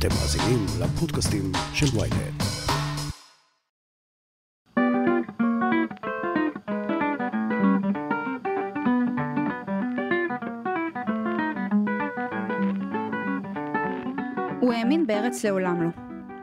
אתם מאזינים לפודקאסטים של ויינט. הוא האמין בארץ לעולם לא.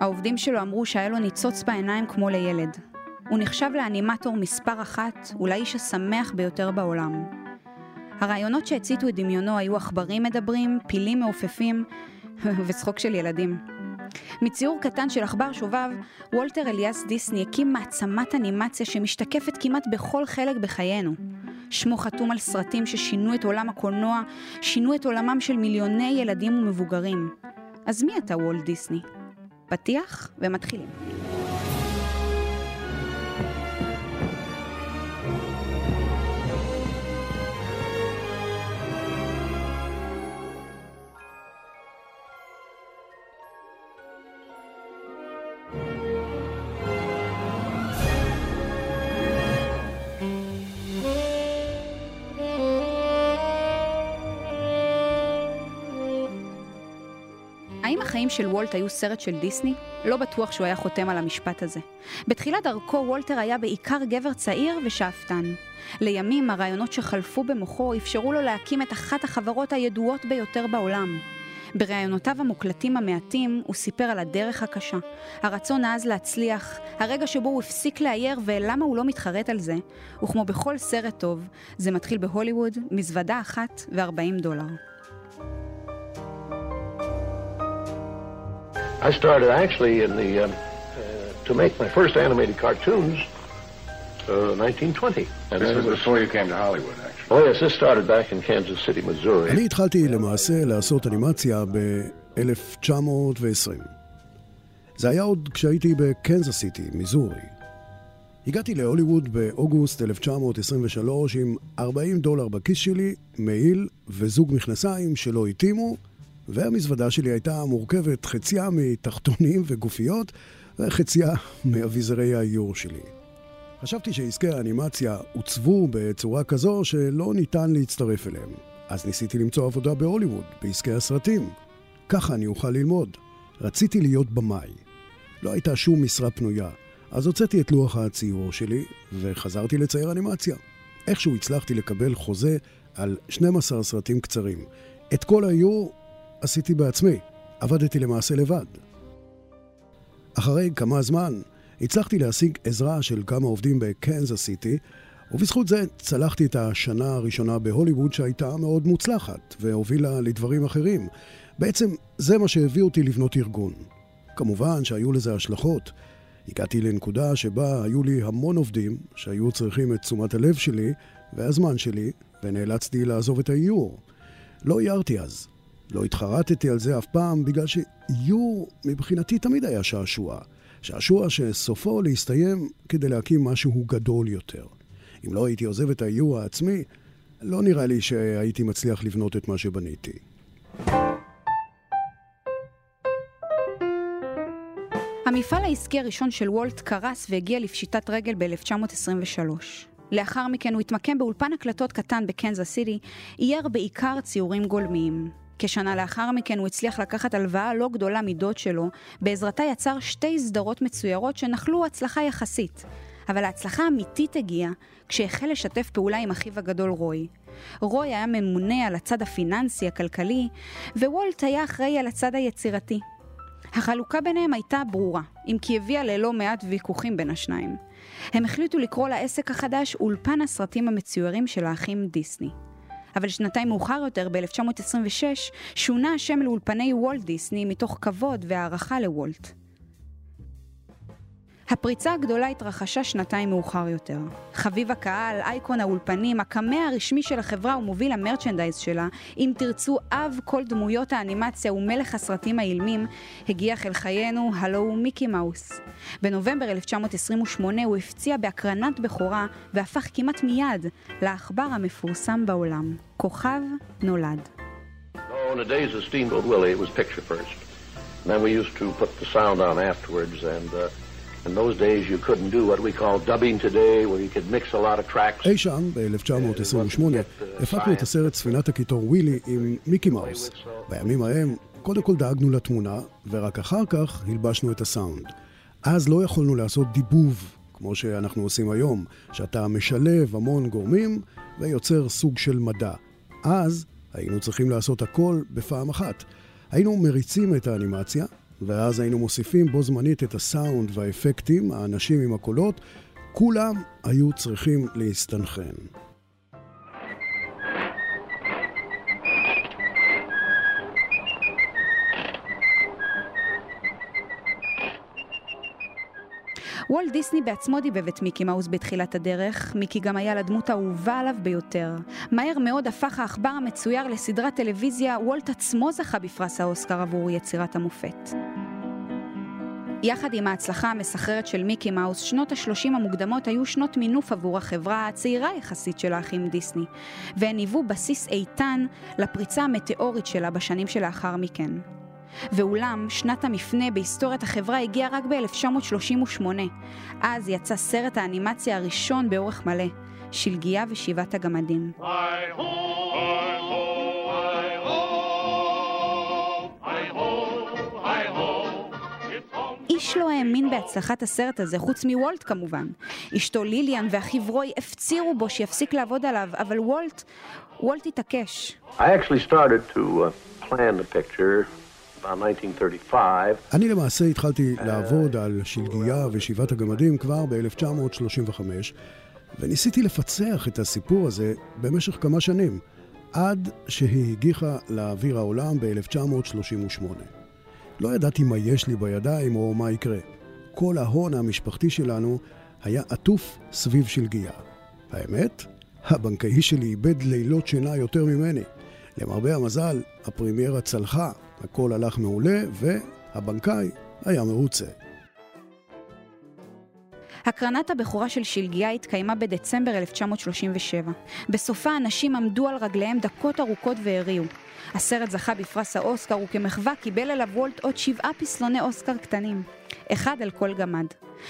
העובדים שלו אמרו שהיה לו ניצוץ בעיניים כמו לילד. הוא נחשב לאנימטור מספר אחת, ולאיש השמח ביותר בעולם. הרעיונות שהציתו את דמיונו היו עכברים מדברים, פילים מעופפים וצחוק של ילדים. מציור קטן של עכבר שובב, וולטר אליאס דיסני הקים מעצמת אנימציה שמשתקפת כמעט בכל חלק בחיינו. שמו חתום על סרטים ששינו את עולם הקולנוע, שינו את עולמם של מיליוני ילדים ומבוגרים. אז מי אתה וולט דיסני? פתיח ומתחילים. החיים של וולט היו סרט של דיסני? לא בטוח שהוא היה חותם על המשפט הזה. בתחילת דרכו וולטר היה בעיקר גבר צעיר ושאפתן. לימים הרעיונות שחלפו במוחו אפשרו לו להקים את אחת החברות הידועות ביותר בעולם. בראיונותיו המוקלטים המעטים הוא סיפר על הדרך הקשה, הרצון העז להצליח, הרגע שבו הוא הפסיק לאייר ולמה הוא לא מתחרט על זה, וכמו בכל סרט טוב, זה מתחיל בהוליווד, מזוודה אחת ו-40 דולר. I started actually in the um, uh, to make my first animated cartoons uh, 1920. And This then was before you came to Hollywood, actually. Oh yes, this started back in Kansas City, Missouri. אני התחלתי למעשה לעשות אנימציה ב-1920. זה היה עוד כשהייתי בקנזס סיטי, מיזורי. הגעתי להוליווד באוגוסט 1923 עם 40 דולר בכיס שלי, מעיל וזוג מכנסיים שלא התאימו, והמזוודה שלי הייתה מורכבת חציה מתחתונים וגופיות, וחציה מאביזרי האיור שלי. חשבתי שעסקי האנימציה עוצבו בצורה כזו שלא ניתן להצטרף אליהם. אז ניסיתי למצוא עבודה בהוליווד, בעסקי הסרטים. ככה אני אוכל ללמוד. רציתי להיות במאי. לא הייתה שום משרה פנויה, אז הוצאתי את לוח הציור שלי וחזרתי לצייר אנימציה. איכשהו הצלחתי לקבל חוזה על 12 סרטים קצרים. את כל האיור עשיתי בעצמי, עבדתי למעשה לבד. אחרי כמה זמן הצלחתי להשיג עזרה של כמה עובדים בקנזס סיטי, ובזכות זה צלחתי את השנה הראשונה בהוליווד שהייתה מאוד מוצלחת והובילה לדברים אחרים. בעצם זה מה שהביא אותי לבנות ארגון. כמובן שהיו לזה השלכות. הגעתי לנקודה שבה היו לי המון עובדים שהיו צריכים את תשומת הלב שלי והזמן שלי, ונאלצתי לעזוב את האיור. לא הערתי אז. לא התחרטתי על זה אף פעם, בגלל שאיור מבחינתי תמיד היה שעשוע. שעשוע שסופו להסתיים כדי להקים משהו גדול יותר. אם לא הייתי עוזב את האיור העצמי, לא נראה לי שהייתי מצליח לבנות את מה שבניתי. המפעל העסקי הראשון של וולט קרס והגיע לפשיטת רגל ב-1923. לאחר מכן הוא התמקם באולפן הקלטות קטן בקנזס סיטי, אייר בעיקר ציורים גולמיים. כשנה לאחר מכן הוא הצליח לקחת הלוואה לא גדולה מדוד שלו, בעזרתה יצר שתי סדרות מצוירות שנחלו הצלחה יחסית. אבל ההצלחה האמיתית הגיעה כשהחל לשתף פעולה עם אחיו הגדול רוי. רוי היה ממונה על הצד הפיננסי, הכלכלי, ווולט היה אחראי על הצד היצירתי. החלוקה ביניהם הייתה ברורה, אם כי הביאה ללא מעט ויכוחים בין השניים. הם החליטו לקרוא לעסק החדש אולפן הסרטים המצוירים של האחים דיסני. אבל שנתיים מאוחר יותר, ב-1926, שונה השם לאולפני וולט דיסני מתוך כבוד והערכה לוולט. הפריצה הגדולה התרחשה שנתיים מאוחר יותר. חביב הקהל, אייקון האולפנים, הקמע הרשמי של החברה ומוביל המרצ'נדייז שלה, אם תרצו אב כל דמויות האנימציה ומלך הסרטים האילמים, הגיח אל חיינו, הלו הוא מיקי מאוס. בנובמבר 1928 הוא הפציע בהקרנת בכורה והפך כמעט מיד לעכבר המפורסם בעולם. כוכב נולד. Oh, on in those days you couldn't do what we call dubbing today, where you could mix a lot of tracks. אי שם, ב-1928, הפקנו את הסרט ספינת הקיטור ווילי עם מיקי מאוס. בימים ההם קודם כל דאגנו לתמונה, ורק אחר כך הלבשנו את הסאונד. אז לא יכולנו לעשות דיבוב, כמו שאנחנו עושים היום, שאתה משלב המון גורמים ויוצר סוג של מדע. אז היינו צריכים לעשות הכל בפעם אחת. היינו מריצים את האנימציה, ואז היינו מוסיפים בו זמנית את הסאונד והאפקטים, האנשים עם הקולות, כולם היו צריכים להסתנכרן. וולט דיסני בעצמו דיבב את מיקי מאוס בתחילת הדרך, מיקי גם היה לדמות האהובה עליו ביותר. מהר מאוד הפך העכבר המצויר לסדרת טלוויזיה, וולט עצמו זכה בפרס האוסקר עבור יצירת המופת. יחד עם ההצלחה המסחררת של מיקי מאוס, שנות ה-30 המוקדמות היו שנות מינוף עבור החברה הצעירה יחסית של האחים דיסני, והן היוו בסיס איתן לפריצה המטאורית שלה בשנים שלאחר מכן. ואולם, שנת המפנה בהיסטוריית החברה הגיעה רק ב-1938. אז יצא סרט האנימציה הראשון באורך מלא, שלגיה ושבעת הגמדים. איש לא האמין בהצלחת הסרט הזה, חוץ מוולט כמובן. אשתו ליליאן ואחיו רוי הפצירו בו שיפסיק לעבוד עליו, אבל וולט, וולט התעקש. I אני למעשה התחלתי לעבוד על שלגיה ושבעת הגמדים כבר ב-1935, וניסיתי לפצח את הסיפור הזה במשך כמה שנים, עד שהיא הגיחה לאוויר העולם ב-1938. לא ידעתי מה יש לי בידיים או מה יקרה. כל ההון המשפחתי שלנו היה עטוף סביב שלגיה. האמת, הבנקאי שלי איבד לילות שינה יותר ממני. למרבה המזל, הפרימיירה צלחה, הכל הלך מעולה, והבנקאי היה מרוצה. הקרנת הבכורה של שלגיה התקיימה בדצמבר 1937. בסופה אנשים עמדו על רגליהם דקות ארוכות והריעו. הסרט זכה בפרס האוסקר וכמחווה קיבל אליו וולט עוד שבעה פסלוני אוסקר קטנים. אחד על כל גמד.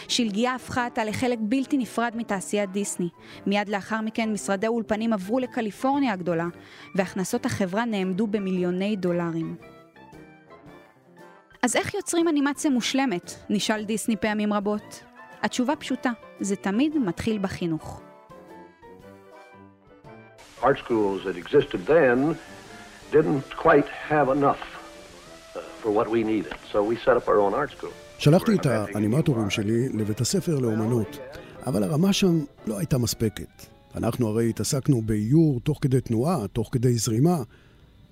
שלגיה הפכה עתה לחלק בלתי נפרד מתעשיית דיסני. מיד לאחר מכן משרדי האולפנים עברו לקליפורניה הגדולה, והכנסות החברה נאמדו במיליוני דולרים. אז איך יוצרים אנימציה מושלמת? נשאל דיסני פעמים רבות. התשובה פשוטה, זה תמיד מתחיל בחינוך. Art schools that existed then didn't quite have enough uh, for what we needed, so we set up our own art school. שלחתי את האנימטורים שלי לבית הספר לאומנות, אבל הרמה שם לא הייתה מספקת. אנחנו הרי התעסקנו באיור תוך כדי תנועה, תוך כדי זרימה,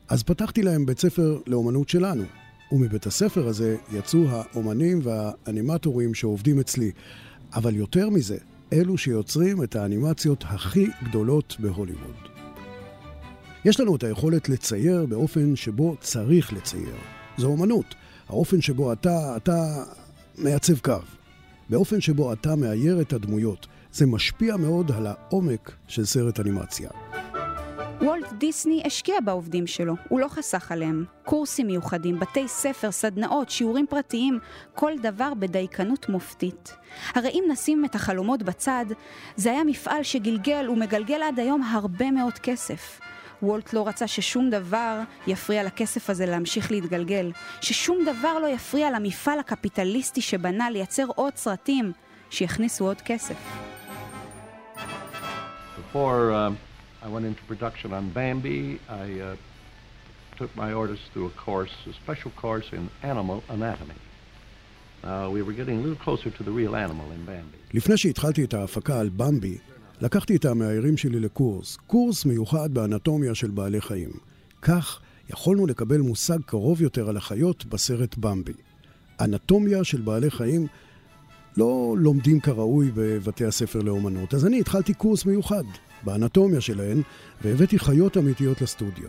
אז פתחתי להם בית ספר לאומנות שלנו. ומבית הספר הזה יצאו האומנים והאנימטורים שעובדים אצלי. אבל יותר מזה, אלו שיוצרים את האנימציות הכי גדולות בהוליווד. יש לנו את היכולת לצייר באופן שבו צריך לצייר. זו אומנות. האופן שבו אתה, אתה מעצב קו. באופן שבו אתה מאייר את הדמויות. זה משפיע מאוד על העומק של סרט אנימציה. וולט דיסני השקיע בעובדים שלו, הוא לא חסך עליהם. קורסים מיוחדים, בתי ספר, סדנאות, שיעורים פרטיים, כל דבר בדייקנות מופתית. הרי אם נשים את החלומות בצד, זה היה מפעל שגלגל ומגלגל עד היום הרבה מאוד כסף. וולט לא רצה ששום דבר יפריע לכסף הזה להמשיך להתגלגל, ששום דבר לא יפריע למפעל הקפיטליסטי שבנה לייצר עוד סרטים שיכניסו עוד כסף. Before, uh... I went into production on Bambi. I uh, took my artists through a course, a special course in animal anatomy. Uh, we were getting a little closer to the real animal in Bambi. לפני שהתחלתי את ההפקה על במבי, לקחתי את המאיירים שלי לקורס, קורס מיוחד באנטומיה של בעלי חיים. כך יכולנו לקבל מושג קרוב יותר על החיות בסרט במבי. אנטומיה של בעלי חיים לא לומדים כראוי בבתי הספר לאומנות, אז אני התחלתי קורס מיוחד באנטומיה שלהן, והבאתי חיות אמיתיות לסטודיו.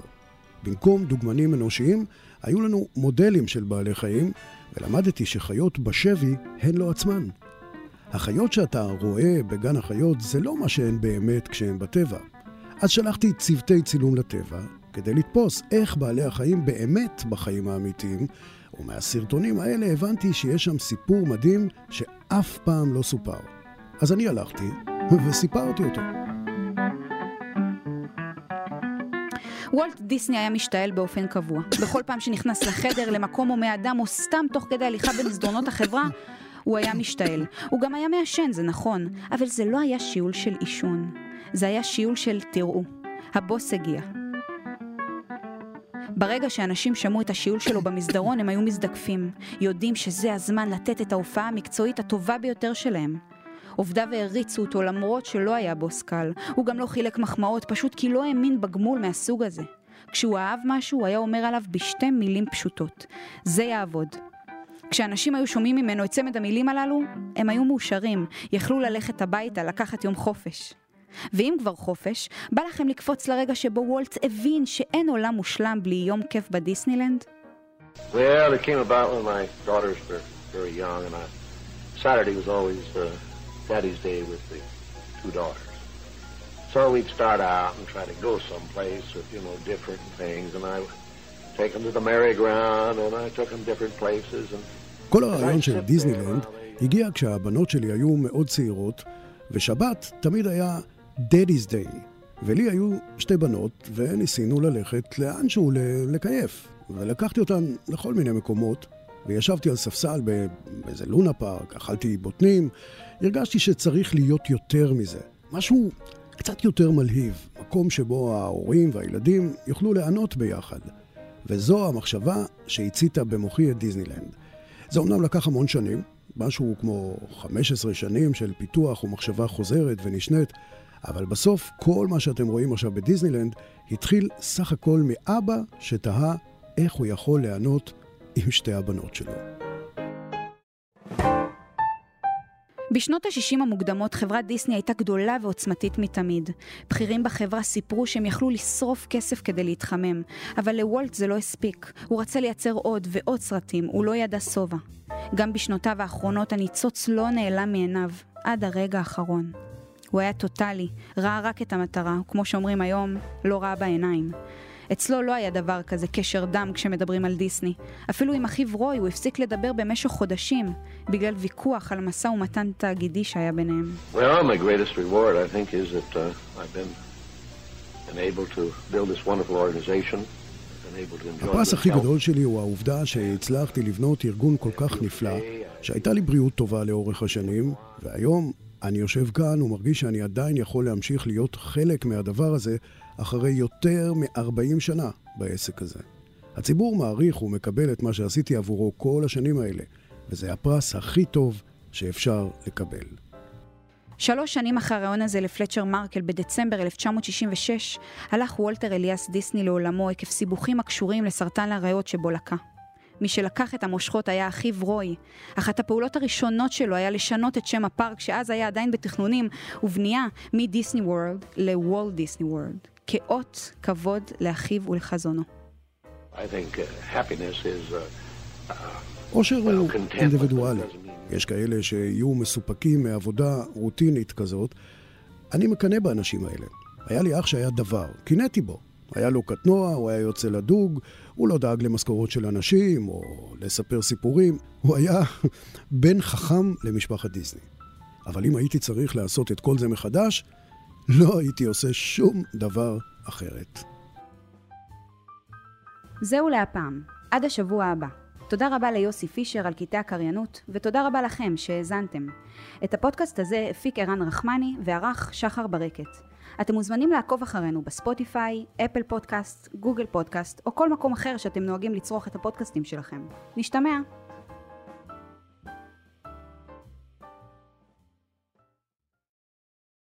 במקום דוגמנים אנושיים, היו לנו מודלים של בעלי חיים, ולמדתי שחיות בשבי הן לא עצמן. החיות שאתה רואה בגן החיות זה לא מה שהן באמת כשהן בטבע. אז שלחתי צוותי צילום לטבע, כדי לתפוס איך בעלי החיים באמת בחיים האמיתיים, ומהסרטונים האלה הבנתי שיש שם סיפור מדהים שאף פעם לא סופר. אז אני הלכתי וסיפרתי אותו. וולט דיסני היה משתעל באופן קבוע. בכל פעם שנכנס לחדר, למקום הומה אדם, או סתם תוך כדי הליכה במסדרונות החברה, הוא היה משתעל. הוא גם היה מעשן, זה נכון, אבל זה לא היה שיעול של עישון. זה היה שיעול של תראו, הבוס הגיע. ברגע שאנשים שמעו את השיעול שלו במסדרון, הם היו מזדקפים, יודעים שזה הזמן לתת את ההופעה המקצועית הטובה ביותר שלהם. עובדיו העריצו אותו למרות שלא היה בוס קל. הוא גם לא חילק מחמאות, פשוט כי לא האמין בגמול מהסוג הזה. כשהוא אהב משהו, הוא היה אומר עליו בשתי מילים פשוטות: זה יעבוד. כשאנשים היו שומעים ממנו את צמד המילים הללו, הם היו מאושרים, יכלו ללכת הביתה, לקחת יום חופש. ואם כבר חופש, בא לכם לקפוץ לרגע שבו וולט הבין שאין עולם מושלם בלי יום כיף בדיסנילנד? Well, it came about when my daughters were very young, and I, Saturday was always uh, Daddy's Day with the two daughters. So we'd start out and try to go someplace with, you know, different things, and I would take them to the merry-go-round, and I took them different places, and... כל הרעיון של דיסנילנד הגיע כשהבנות שלי היו מאוד צעירות, ושבת תמיד היה Daddy's Day. ולי היו שתי בנות, וניסינו ללכת לאנשהו לקייף. ולקחתי אותן לכל מיני מקומות, וישבתי על ספסל באיזה לונה פארק, אכלתי בוטנים, הרגשתי שצריך להיות יותר מזה. משהו קצת יותר מלהיב, מקום שבו ההורים והילדים יוכלו ליהנות ביחד. וזו המחשבה שהציתה במוחי את דיסנילנד. זה אומנם לקח המון שנים, משהו כמו 15 שנים של פיתוח ומחשבה חוזרת ונשנית, אבל בסוף כל מה שאתם רואים עכשיו בדיסנילנד התחיל סך הכל מאבא שתהה איך הוא יכול ליהנות עם שתי הבנות שלו. בשנות ה-60 המוקדמות חברת דיסני הייתה גדולה ועוצמתית מתמיד. בכירים בחברה סיפרו שהם יכלו לשרוף כסף כדי להתחמם, אבל לוולט זה לא הספיק. הוא רצה לייצר עוד ועוד סרטים, הוא לא ידע שובע. גם בשנותיו האחרונות הניצוץ לא נעלם מעיניו, עד הרגע האחרון. הוא היה טוטאלי, ראה רק את המטרה, וכמו שאומרים היום, לא ראה בעיניים. אצלו לא היה דבר כזה קשר דם כשמדברים על דיסני. אפילו עם אחיו רוי הוא הפסיק לדבר במשך חודשים, בגלל ויכוח על משא ומתן תאגידי שהיה ביניהם. Well, my greatest reward, I think, is that uh, I've been, been able to build this wonderful organization. הפרס הכי גדול שלי הוא העובדה שהצלחתי לבנות ארגון כל כך נפלא, שהייתה לי בריאות טובה לאורך השנים, והיום אני יושב כאן ומרגיש שאני עדיין יכול להמשיך להיות חלק מהדבר הזה אחרי יותר מ-40 שנה בעסק הזה. הציבור מעריך ומקבל את מה שעשיתי עבורו כל השנים האלה, וזה הפרס הכי טוב שאפשר לקבל. שלוש שנים אחרי הרעיון הזה לפלצ'ר מרקל בדצמבר 1966, הלך וולטר אליאס דיסני לעולמו עקב סיבוכים הקשורים לסרטן הריאות שבו לקה. מי שלקח את המושכות היה אחיו רוי. אחת הפעולות הראשונות שלו היה לשנות את שם הפארק, שאז היה עדיין בתכנונים ובנייה מדיסני וורלד לוולט דיסני וורלד, כאות כבוד לאחיו ולחזונו. אושר הוא אינדיבידואלי. יש כאלה שיהיו מסופקים מעבודה רוטינית כזאת. אני מקנא באנשים האלה. היה לי אח שהיה דבר, קינאתי בו. היה לו קטנוע, הוא היה יוצא לדוג, הוא לא דאג למשכורות של אנשים או לספר סיפורים, הוא היה בן חכם למשפחת דיסני. אבל אם הייתי צריך לעשות את כל זה מחדש, לא הייתי עושה שום דבר אחרת. זהו להפעם, עד השבוע הבא. תודה רבה ליוסי פישר על קטעי הקריינות, ותודה רבה לכם שהאזנתם. את הפודקאסט הזה הפיק ערן רחמני וערך שחר ברקת. אתם מוזמנים לעקוב אחרינו בספוטיפיי, אפל פודקאסט, גוגל פודקאסט, או כל מקום אחר שאתם נוהגים לצרוך את הפודקאסטים שלכם. נשתמע!